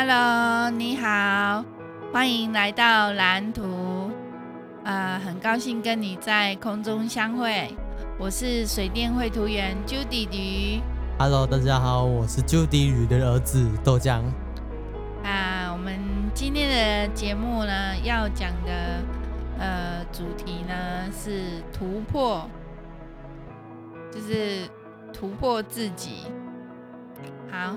Hello，你好，欢迎来到蓝图。呃，很高兴跟你在空中相会。我是水电绘图员 Judy 鱼。Hello，大家好，我是 Judy 鱼的儿子豆浆。啊，我们今天的节目呢，要讲的呃主题呢是突破，就是突破自己。好。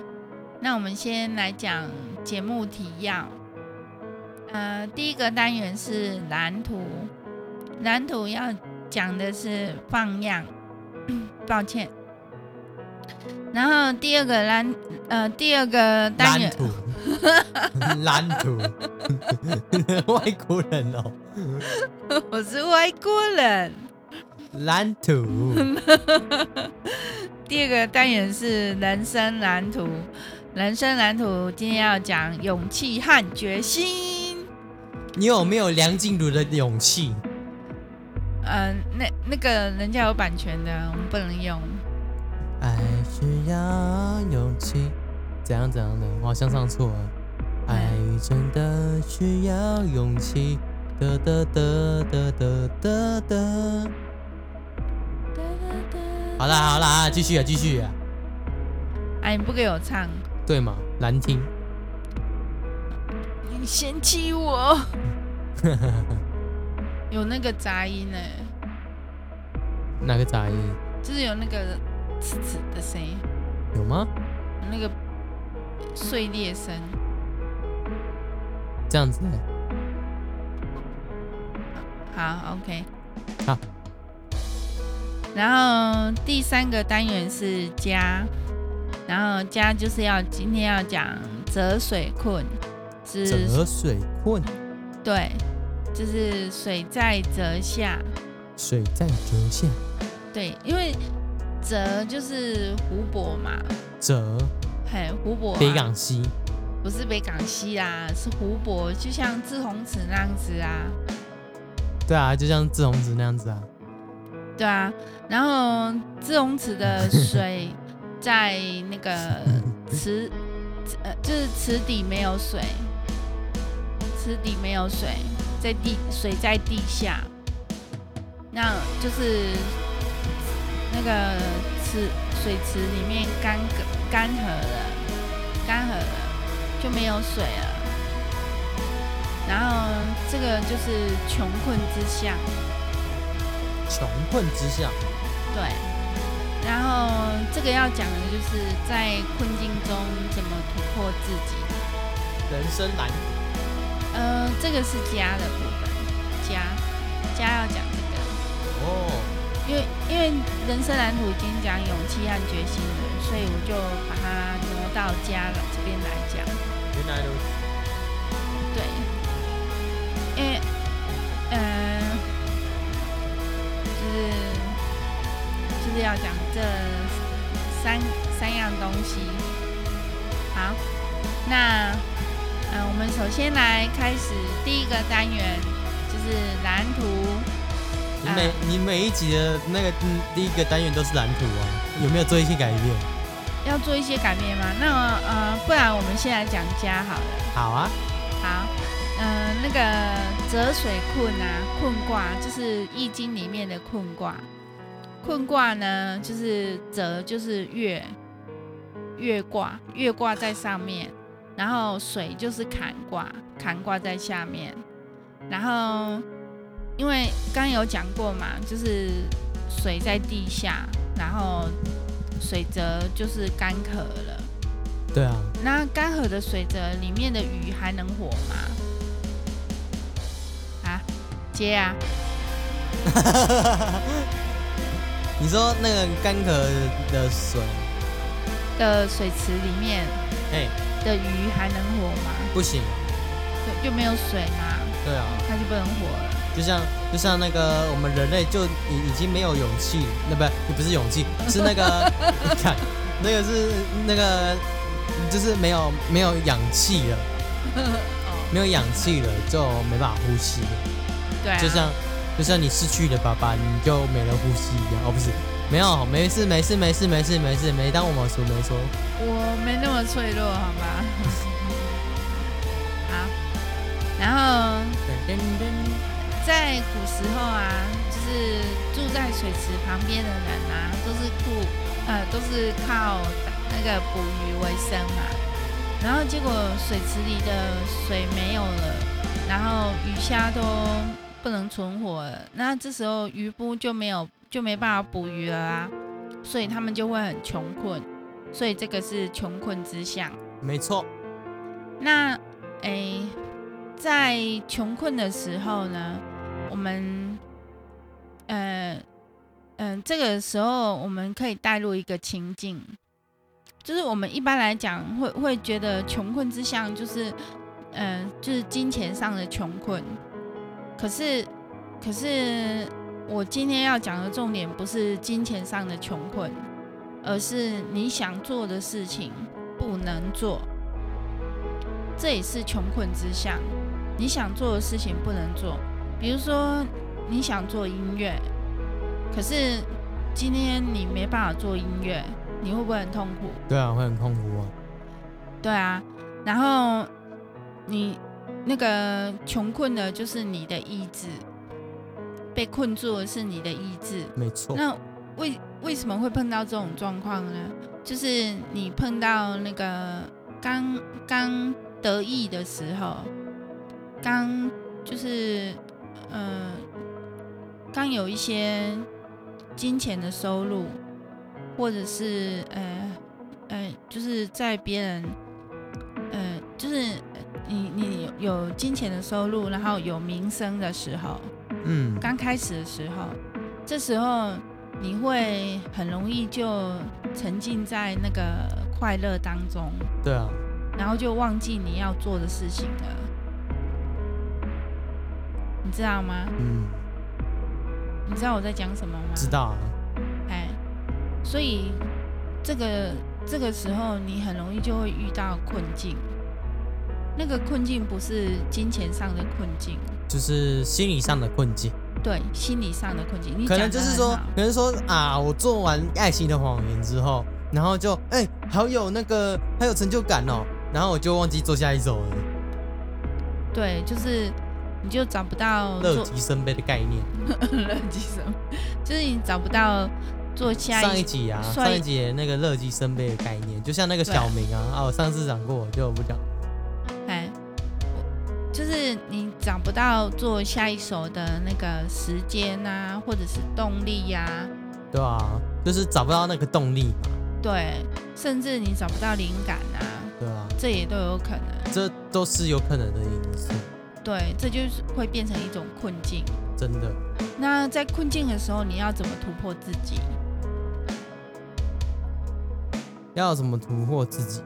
那我们先来讲节目提要。呃，第一个单元是蓝图，蓝图要讲的是放样，抱歉。然后第二个蓝，呃，第二个单元，蓝图，蓝图，外国人哦，我是外国人，蓝图。第二个单元是人生蓝图。人生蓝图今天要讲勇气和决心。你有没有梁静茹的勇气？嗯、呃，那那个人家有版权的，我们不能用。爱需要勇气，怎样怎样的？我好像唱错了。爱真的需要勇气。得得得得得得得。好啦好啦，继续啊继续啊。哎，你不给我唱。对吗？难听。你嫌弃我？有那个杂音呢？哪个杂音？就是有那个呲呲的声音。有吗？有那个碎裂声。这样子呢？好，OK。好。然后第三个单元是家。然后家就是要今天要讲泽水困，是泽水困，对，就是水在泽下，水在泽下，对，因为泽就是湖泊嘛，泽，嘿，湖泊、啊，北港西，不是北港西啦，是湖泊，就像志宏池那样子啊，对啊，就像志宏池那样子啊，对啊，然后志宏池的水。在那个 池，呃，就是池底没有水，池底没有水，在地水在地下，那就是那个池水池里面干干涸了，干涸了就没有水了，然后这个就是穷困之相，穷困之相，对。然后这个要讲的就是在困境中怎么突破自己。人生蓝图。呃，这个是家的部分，家，家要讲这个。哦。因为因为人生蓝图已经讲勇气和决心了，所以我就把它挪到家了这边来讲。原来如此。对。因为，嗯、呃，就是。就是要讲这三三样东西。好，那嗯，我们首先来开始第一个单元，就是蓝图。你每、呃、你每一集的那个嗯第一个单元都是蓝图啊？有没有做一些改变？要做一些改变吗？那呃，不然我们先来讲家好了。好啊。好，嗯、呃，那个泽水困啊，困卦就是易经里面的困卦。困卦呢，就是泽，就是月，月卦，月挂在上面，然后水就是坎卦，坎卦在下面，然后因为刚刚有讲过嘛，就是水在地下，然后水泽就是干渴了。对啊。那干涸的水泽里面的鱼还能活吗？啊，接啊。你说那个干涸的水的水池里面，哎，的鱼还能活吗？不行，就就没有水嘛。对啊，它就不能活了。就像就像那个我们人类就已已经没有勇气，那不不是勇气，是那个你 看那个是那个就是没有没有氧气了，没有氧气了就没办法呼吸。对啊，就像。就像你失去了爸爸，你就没了呼吸一样。哦，不是，没有，没事，没事，没事，没事，没事，没当我们说没说。我没那么脆弱，好吗？好然后在古时候啊，就是住在水池旁边的人啊，都是靠呃都是靠那个捕鱼为生嘛。然后结果水池里的水没有了，然后鱼虾都不能存活了，那这时候渔夫就没有就没办法捕鱼了啊，所以他们就会很穷困，所以这个是穷困之相。没错。那诶。在穷困的时候呢，我们，呃，嗯、呃，这个时候我们可以带入一个情境，就是我们一般来讲会会觉得穷困之相就是，嗯、呃，就是金钱上的穷困。可是，可是我今天要讲的重点不是金钱上的穷困，而是你想做的事情不能做，这也是穷困之相。你想做的事情不能做，比如说你想做音乐，可是今天你没办法做音乐，你会不会很痛苦？对啊，会很痛苦啊。对啊，然后你那个穷困的，就是你的意志，被困住的是你的意志。没错。那为为什么会碰到这种状况呢？就是你碰到那个刚刚得意的时候。刚就是，嗯、呃，刚有一些金钱的收入，或者是呃呃，就是在别人，呃，就是你你有金钱的收入，然后有名声的时候，嗯，刚开始的时候，这时候你会很容易就沉浸在那个快乐当中，对啊，然后就忘记你要做的事情了。你知道吗？嗯。你知道我在讲什么吗？知道啊。哎，所以这个这个时候你很容易就会遇到困境。那个困境不是金钱上的困境，就是心理上的困境。对，心理上的困境。你可能就是说，可能说啊，我做完爱情的谎言之后，然后就哎，好有那个，好有成就感哦，然后我就忘记做下一首了。对，就是。你就找不到乐极生悲的概念。乐极生悲，就是你找不到做下一上一集啊，上一集那个乐极生悲的概念，就像那个小明啊，啊，我上次讲过，就不讲。不到做下一首的那个时间啊，或者是动力呀、啊。对啊，就是找不到那个动力嘛。对，甚至你找不到灵感啊。对啊，这也都有可能。这都是有可能的因素。对，这就是会变成一种困境。真的。那在困境的时候，你要怎么突破自己？要怎么突破自己？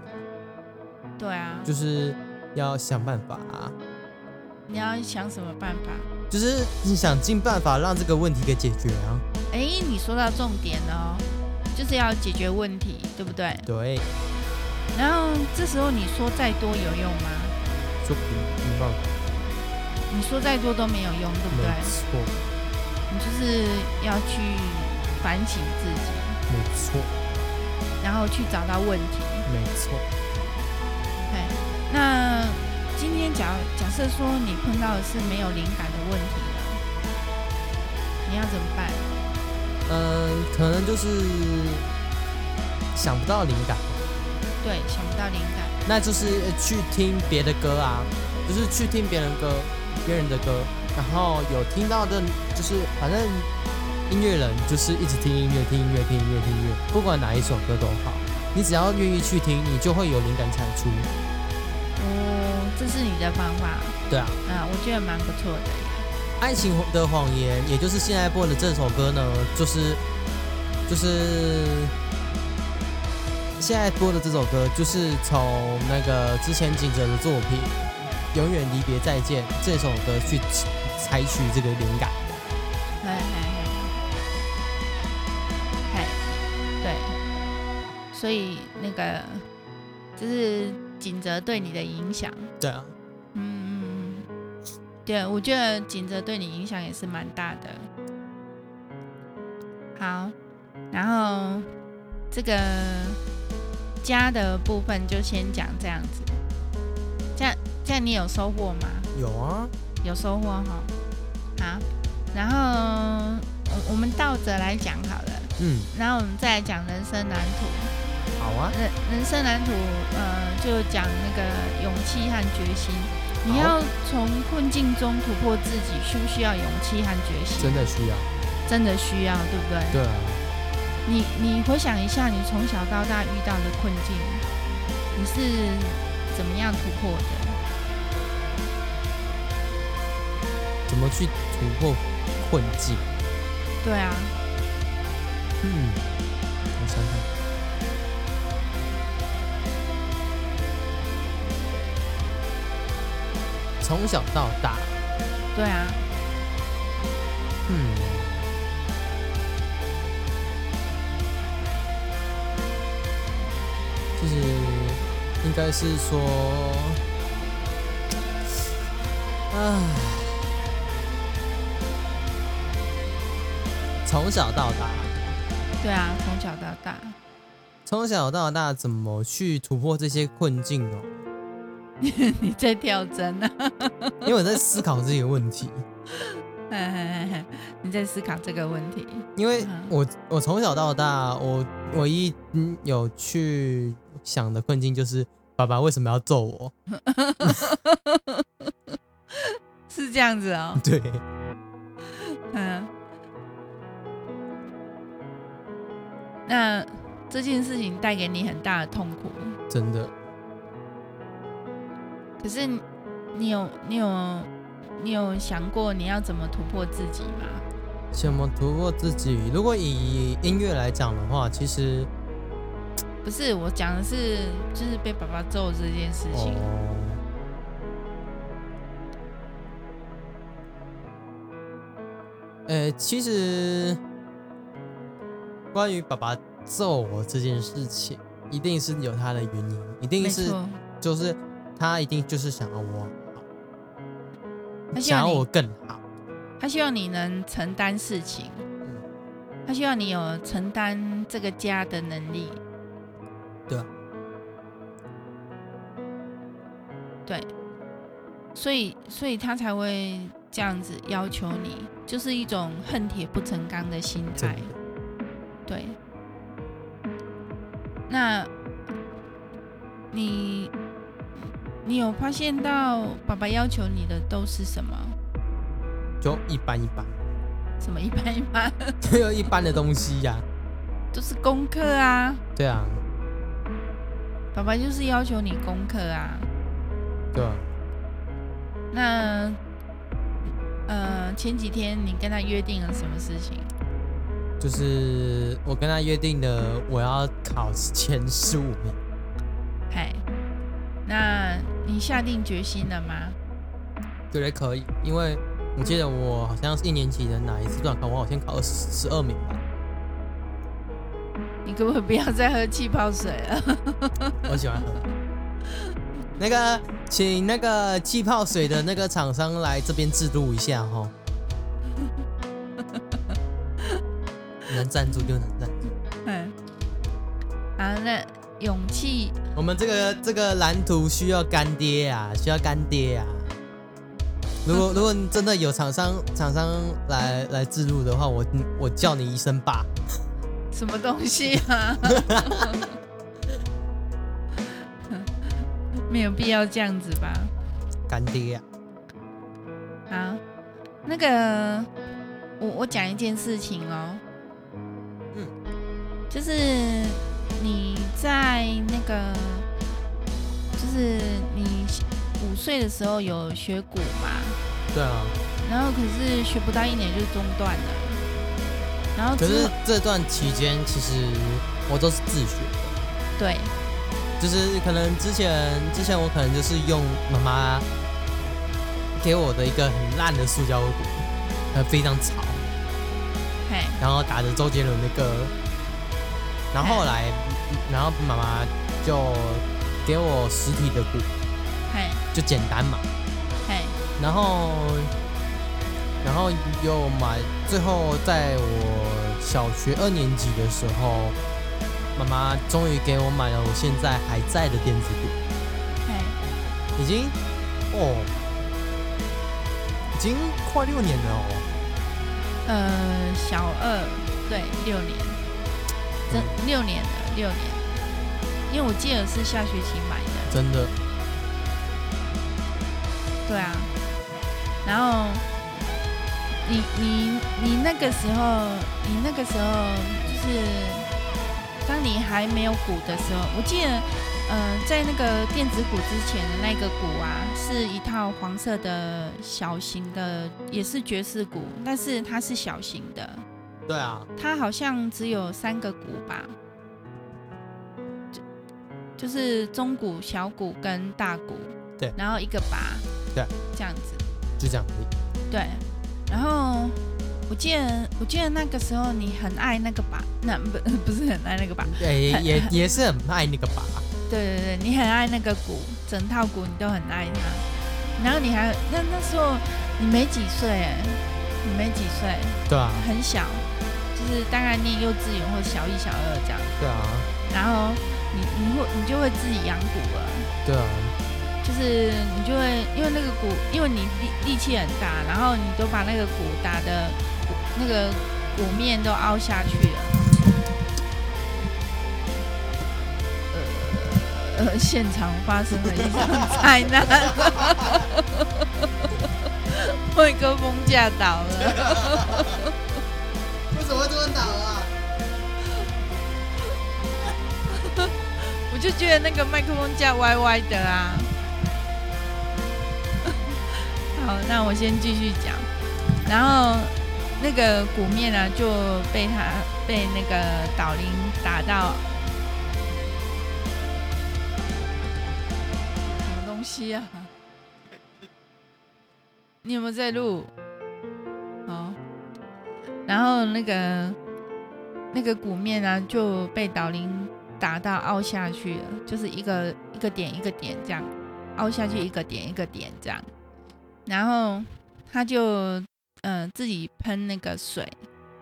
对啊。就是要想办法啊。你要想什么办法？就是你想尽办法让这个问题给解决啊。哎，你说到重点了哦，就是要解决问题，对不对？对。然后这时候你说再多有用吗？说不办法。你说再多都没有用，对不对？没错。你就是要去反省自己。没错。然后去找到问题。没错。对。那今天假假设说你碰到的是没有灵感的问题了，你要怎么办？嗯，可能就是想不到灵感。对，想不到灵感。那就是去听别的歌啊，就是去听别人歌。别人的歌，然后有听到的，就是反正音乐人就是一直听音乐，听音乐，听音乐，听音乐，不管哪一首歌都好，你只要愿意去听，你就会有灵感产出。哦，这是你的方法。对啊。啊，我觉得蛮不错的。爱情的谎言，也就是现在播的这首歌呢，就是就是现在播的这首歌，就是从那个之前景哲的作品。永远离别再见这首歌去采取这个灵感，嘿嘿嘿，嘿，对，所以那个就是景泽对你的影响，对啊，嗯嗯嗯，对，我觉得景泽对你影响也是蛮大的。好，然后这个家的部分就先讲这样子，这样。这样你有收获吗？有啊，有收获哈。好，然后我我们倒着来讲好了。嗯，然后我们再来讲人生蓝图。好啊。人人生蓝图，呃，就讲那个勇气和决心。你要从困境中突破自己，需不需要勇气和决心？真的需要。真的需要，对不对？对啊。你你回想一下，你从小到大遇到的困境，你是怎么样突破的？怎么去突破困境？对啊。嗯，我想想。从小到大。对啊。嗯。就是应该是说，啊，从小到大，对啊，从小到大，从小到大怎么去突破这些困境哦？你在跳针啊？因为我在思考这个问题。你在思考这个问题？因为我我从小到大，我唯一有去。想的困境就是爸爸为什么要揍我？是这样子哦。对。嗯。那这件事情带给你很大的痛苦。真的。可是你有你有你有想过你要怎么突破自己吗？怎么突破自己？如果以音乐来讲的话，其实。不是我讲的是，就是被爸爸揍这件事情。呃，其实关于爸爸揍我这件事情，一定是有他的原因，一定是就是他一定就是想要我好，想要我更好。他希望你能承担事情，他希望你有承担这个家的能力。对。啊，对，所以所以他才会这样子要求你，就是一种恨铁不成钢的心态。对，那你你有发现到爸爸要求你的都是什么？就一般一般。什么一般一般？就有一般的东西呀、啊，都是功课啊。对啊。爸爸就是要求你功课啊，对啊。那，呃，前几天你跟他约定了什么事情？就是我跟他约定的，我要考前十五名。嗨，那你下定决心了吗？觉得可以，因为我记得我好像是一年级的哪一次段考，我好像考了十二名吧。你可不可以不要再喝气泡水了？我喜欢喝。那个，请那个气泡水的那个厂商来这边制度一下哈。能赞助就能赞助。嗯。好，那勇气。我们这个这个蓝图需要干爹啊，需要干爹啊。如果 如果你真的有厂商厂商来来制入的话，我我叫你一声爸。什么东西啊？没有必要这样子吧？干爹啊！好，那个我我讲一件事情哦。嗯，就是你在那个，就是你五岁的时候有学鼓嘛？对啊。然后可是学不到一年就中断了。然后，可是这段期间，其实我都是自学的。对，就是可能之前之前我可能就是用妈妈给我的一个很烂的塑胶鼓，它非常吵。嘿。然后打着周杰伦的歌。然后后来，然后妈妈就给我实体的鼓。嘿。就简单嘛。嘿。然后。然后又买，最后在我小学二年级的时候，妈妈终于给我买了我现在还在的电子鼓。嘿，已经哦，已经快六年了哦。呃，小二，对，六年，六年了，六年。因为我记得是下学期买的。真的。对啊。然后，你你你那个时候，你那个时候就是，当你还没有鼓的时候，我记得。呃，在那个电子鼓之前的那个鼓啊，是一套黄色的小型的，也是爵士鼓，但是它是小型的。对啊。它好像只有三个鼓吧，就就是中鼓、小鼓跟大鼓。对。然后一个拔。对。这样子。就这样。对。然后我记得，我记得那个时候你很爱那个拔，那不 不是很爱那个拔，对，也也是很爱那个拔。对对对，你很爱那个鼓，整套鼓你都很爱它。然后你还那那时候你没几岁哎，你没几岁，对啊，很小，就是大概念幼稚园或小一、小二这样。对啊。然后你你会你就会自己养鼓了。对啊。就是你就会因为那个鼓，因为你力力气很大，然后你都把那个鼓打的那个鼓面都凹下去了。呃，现场发生了一场灾难，麦克风架倒了。怎么这么倒啊？我就觉得那个麦克风架歪歪的啊。好，那我先继续讲。然后那个鼓面呢，就被他被那个导铃打到什么东西。啊！你有没有在录？然后那个那个鼓面啊就被导铃打到凹下去了，就是一个一个点一个点这样凹下去，一个点一个点这样。然后他就嗯、呃、自己喷那个水，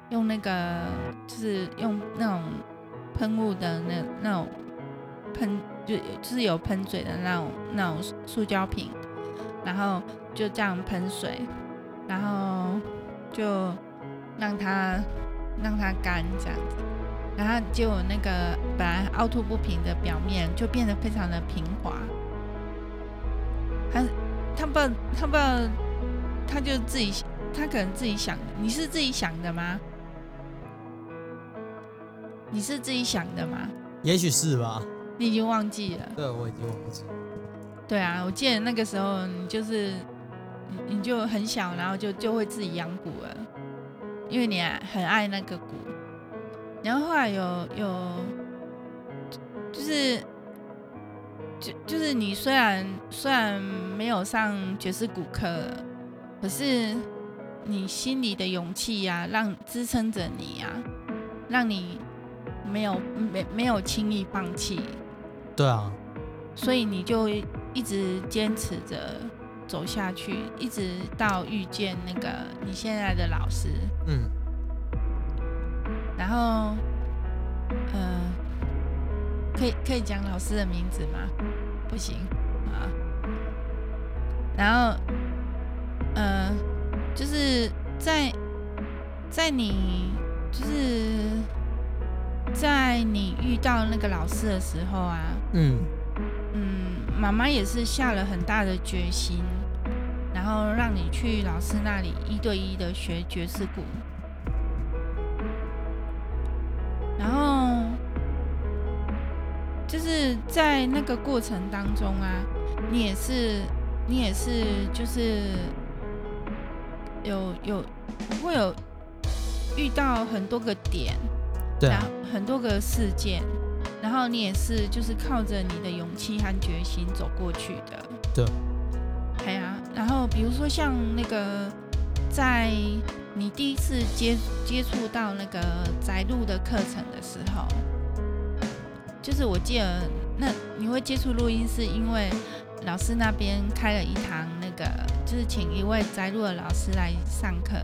用那个就是用那种喷雾的那那种喷。就就是有喷嘴的那种那种塑胶瓶，然后就这样喷水，然后就让它让它干这样子，然后就那个本来凹凸不平的表面就变得非常的平滑。他他不知道他不知道他就自己他可能自己想的，你是自己想的吗？你是自己想的吗？也许是吧。你已经忘记了？对，我已经忘记了。对啊，我记得那个时候你就是你，你就很小，然后就就会自己养蛊了，因为你很爱那个鼓。然后后来有有，就是就就是你虽然虽然没有上爵士鼓课，可是你心里的勇气呀，让支撑着你呀，让你没有没没有轻易放弃。对啊，所以你就一直坚持着走下去，一直到遇见那个你现在的老师。嗯。然后，呃，可以可以讲老师的名字吗？不行啊。然后，呃，就是在在你就是在你遇到那个老师的时候啊。嗯嗯，妈妈也是下了很大的决心，然后让你去老师那里一对一的学爵士鼓，然后就是在那个过程当中啊，你也是你也是就是有有会有遇到很多个点，对啊，很多个事件。然后你也是，就是靠着你的勇气和决心走过去的。对。比如说像那个，在你第一次接接触到那个宅录的课程的时候，就是我记得那你会接触录音，是因为老师那边开了一堂那个，就是请一位宅录的老师来上课。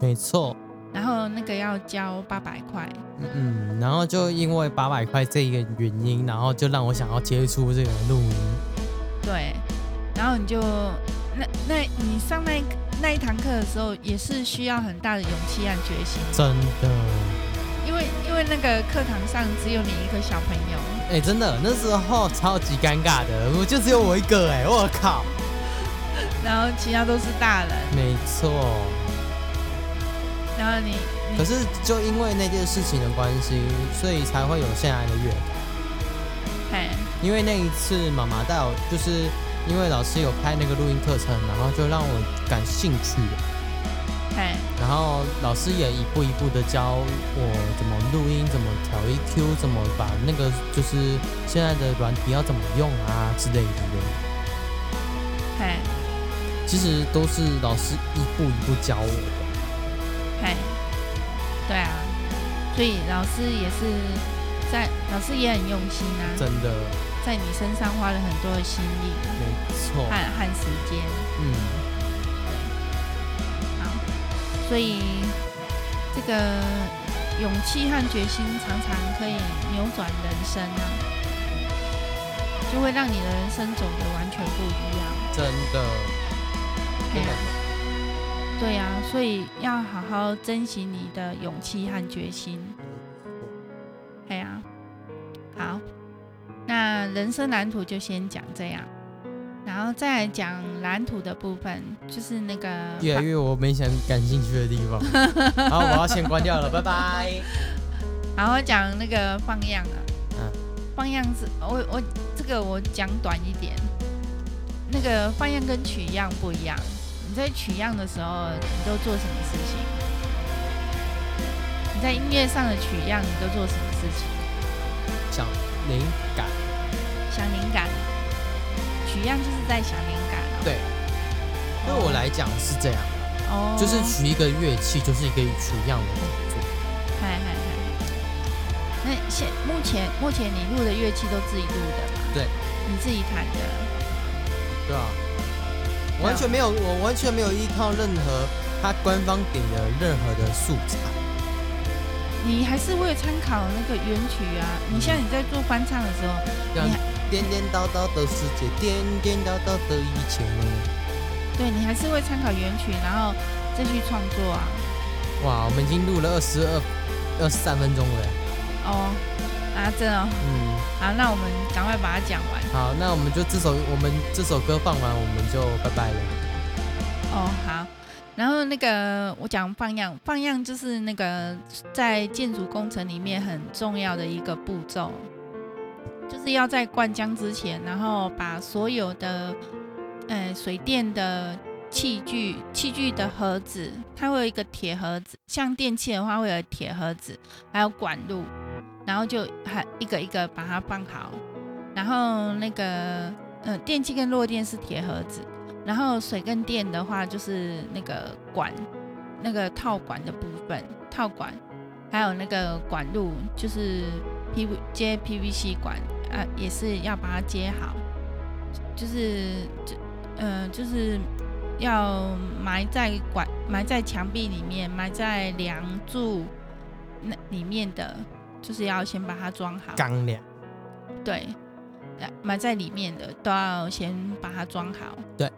没错。然后那个要交八百块，嗯嗯，然后就因为八百块这一个原因，然后就让我想要接触这个录音。对，然后你就那那你上那那一堂课的时候，也是需要很大的勇气和决心。真的。因为因为那个课堂上只有你一个小朋友。哎、欸，真的，那时候超级尴尬的，我就只有我一个哎，我靠。然后其他都是大人。没错。然后你，你可是就因为那件事情的关系，所以才会有现在的乐团。嘿。因为那一次妈妈带我，就是因为老师有开那个录音课程，然后就让我感兴趣。嘿。然后老师也一步一步的教我怎么录音，怎么调 EQ，怎么把那个就是现在的软体要怎么用啊之类的。嘿。其实都是老师一步一步教我的。嘿，对啊，所以老师也是在，老师也很用心啊，真的，在你身上花了很多的心力，没错，和和时间，嗯，对，好，所以这个勇气和决心常常可以扭转人生啊，就会让你的人生走得完全不一样，真的，对啊。对呀、啊，所以要好好珍惜你的勇气和决心。那人生蓝图就先讲这样，然后再来讲蓝图的部分，就是那个越来越我没想感兴趣的地方。好，我要先关掉了，拜拜。然后讲那个放样啊，嗯，放样是我我这个我讲短一点，那个放样跟取样不一样。你在取样的时候，你都做什么事情？你在音乐上的取样，你都做什么事情？想灵感。想灵感。取样就是在想灵感。对。对我来讲是这样。哦。就是取一个乐器，就是一个取样的动作。嗨嗨嗨。那现目前目前你录的乐器都自己录的吗？对。你自己弹的。对啊。完全没有，我完全没有依靠任何他官方给的任何的素材。你还是会参考那个原曲啊。你像你在做翻唱的时候，嗯、你颠颠倒倒的世界，颠颠倒倒的一切。对，你还是会参考原曲，然后再去创作啊。哇，我们已经录了二十二、二十三分钟了。哦。啊，真的，嗯，好，那我们赶快把它讲完。好，那我们就这首，我们这首歌放完，我们就拜拜了。哦，好，然后那个我讲放样，放样就是那个在建筑工程里面很重要的一个步骤，就是要在灌浆之前，然后把所有的，呃，水电的器具、器具的盒子，它会有一个铁盒子，像电器的话会有铁盒子，还有管路。然后就还一个一个把它放好，然后那个呃电器跟弱电是铁盒子，然后水跟电的话就是那个管，那个套管的部分套管，还有那个管路就是 P V 接 P V C 管啊，也是要把它接好，就是就呃就是要埋在管埋在墙壁里面，埋在梁柱那里面的。就是要先把它装好，钢梁，对，埋在里面的都要先把它装好。对，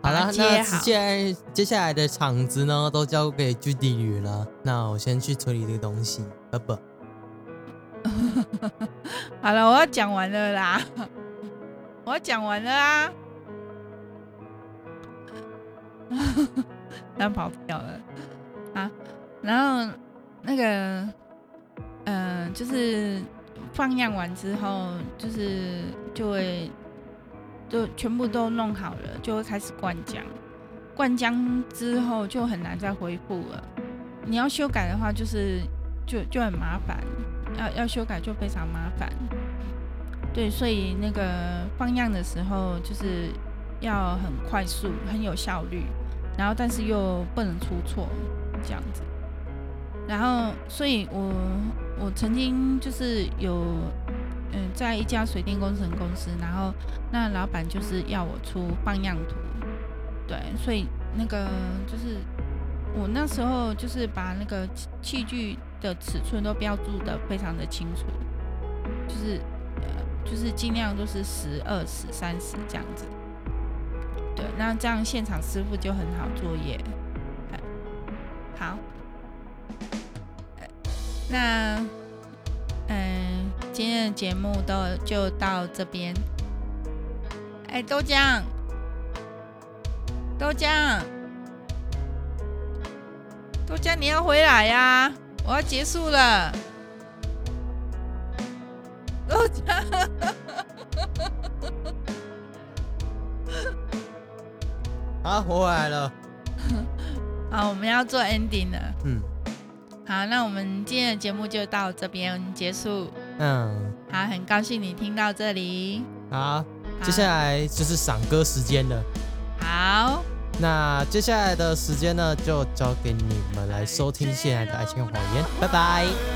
好了，那接下来接下来的场子呢，都交给具地女了。那我先去处理这个东西，拜拜。好了，我要讲完了啦，我要讲完了啊，然后跑掉了啊，然后那个。嗯、呃，就是放样完之后，就是就会就全部都弄好了，就会开始灌浆。灌浆之后就很难再恢复了。你要修改的话，就是就就很麻烦，要要修改就非常麻烦。对，所以那个放样的时候就是要很快速、很有效率，然后但是又不能出错，这样子。然后，所以我。我曾经就是有，嗯，在一家水电工程公司，然后那老板就是要我出放样图，对，所以那个就是我那时候就是把那个器具的尺寸都标注的非常的清楚，就是呃，就是尽量都是十二十三十这样子，对，那这样现场师傅就很好作业。好，那嗯，今天的节目都就到这边。哎，豆浆，豆浆，豆浆，你要回来呀！我要结束了。豆浆。好，我回来了。好，我们要做 ending 了。嗯。好，那我们今天的节目就到这边结束。嗯。好，很高兴你听到这里。好，好，接下来就是赏歌时间了。好。那接下来的时间呢，就交给你们来收听现在的爱情谎言。拜拜。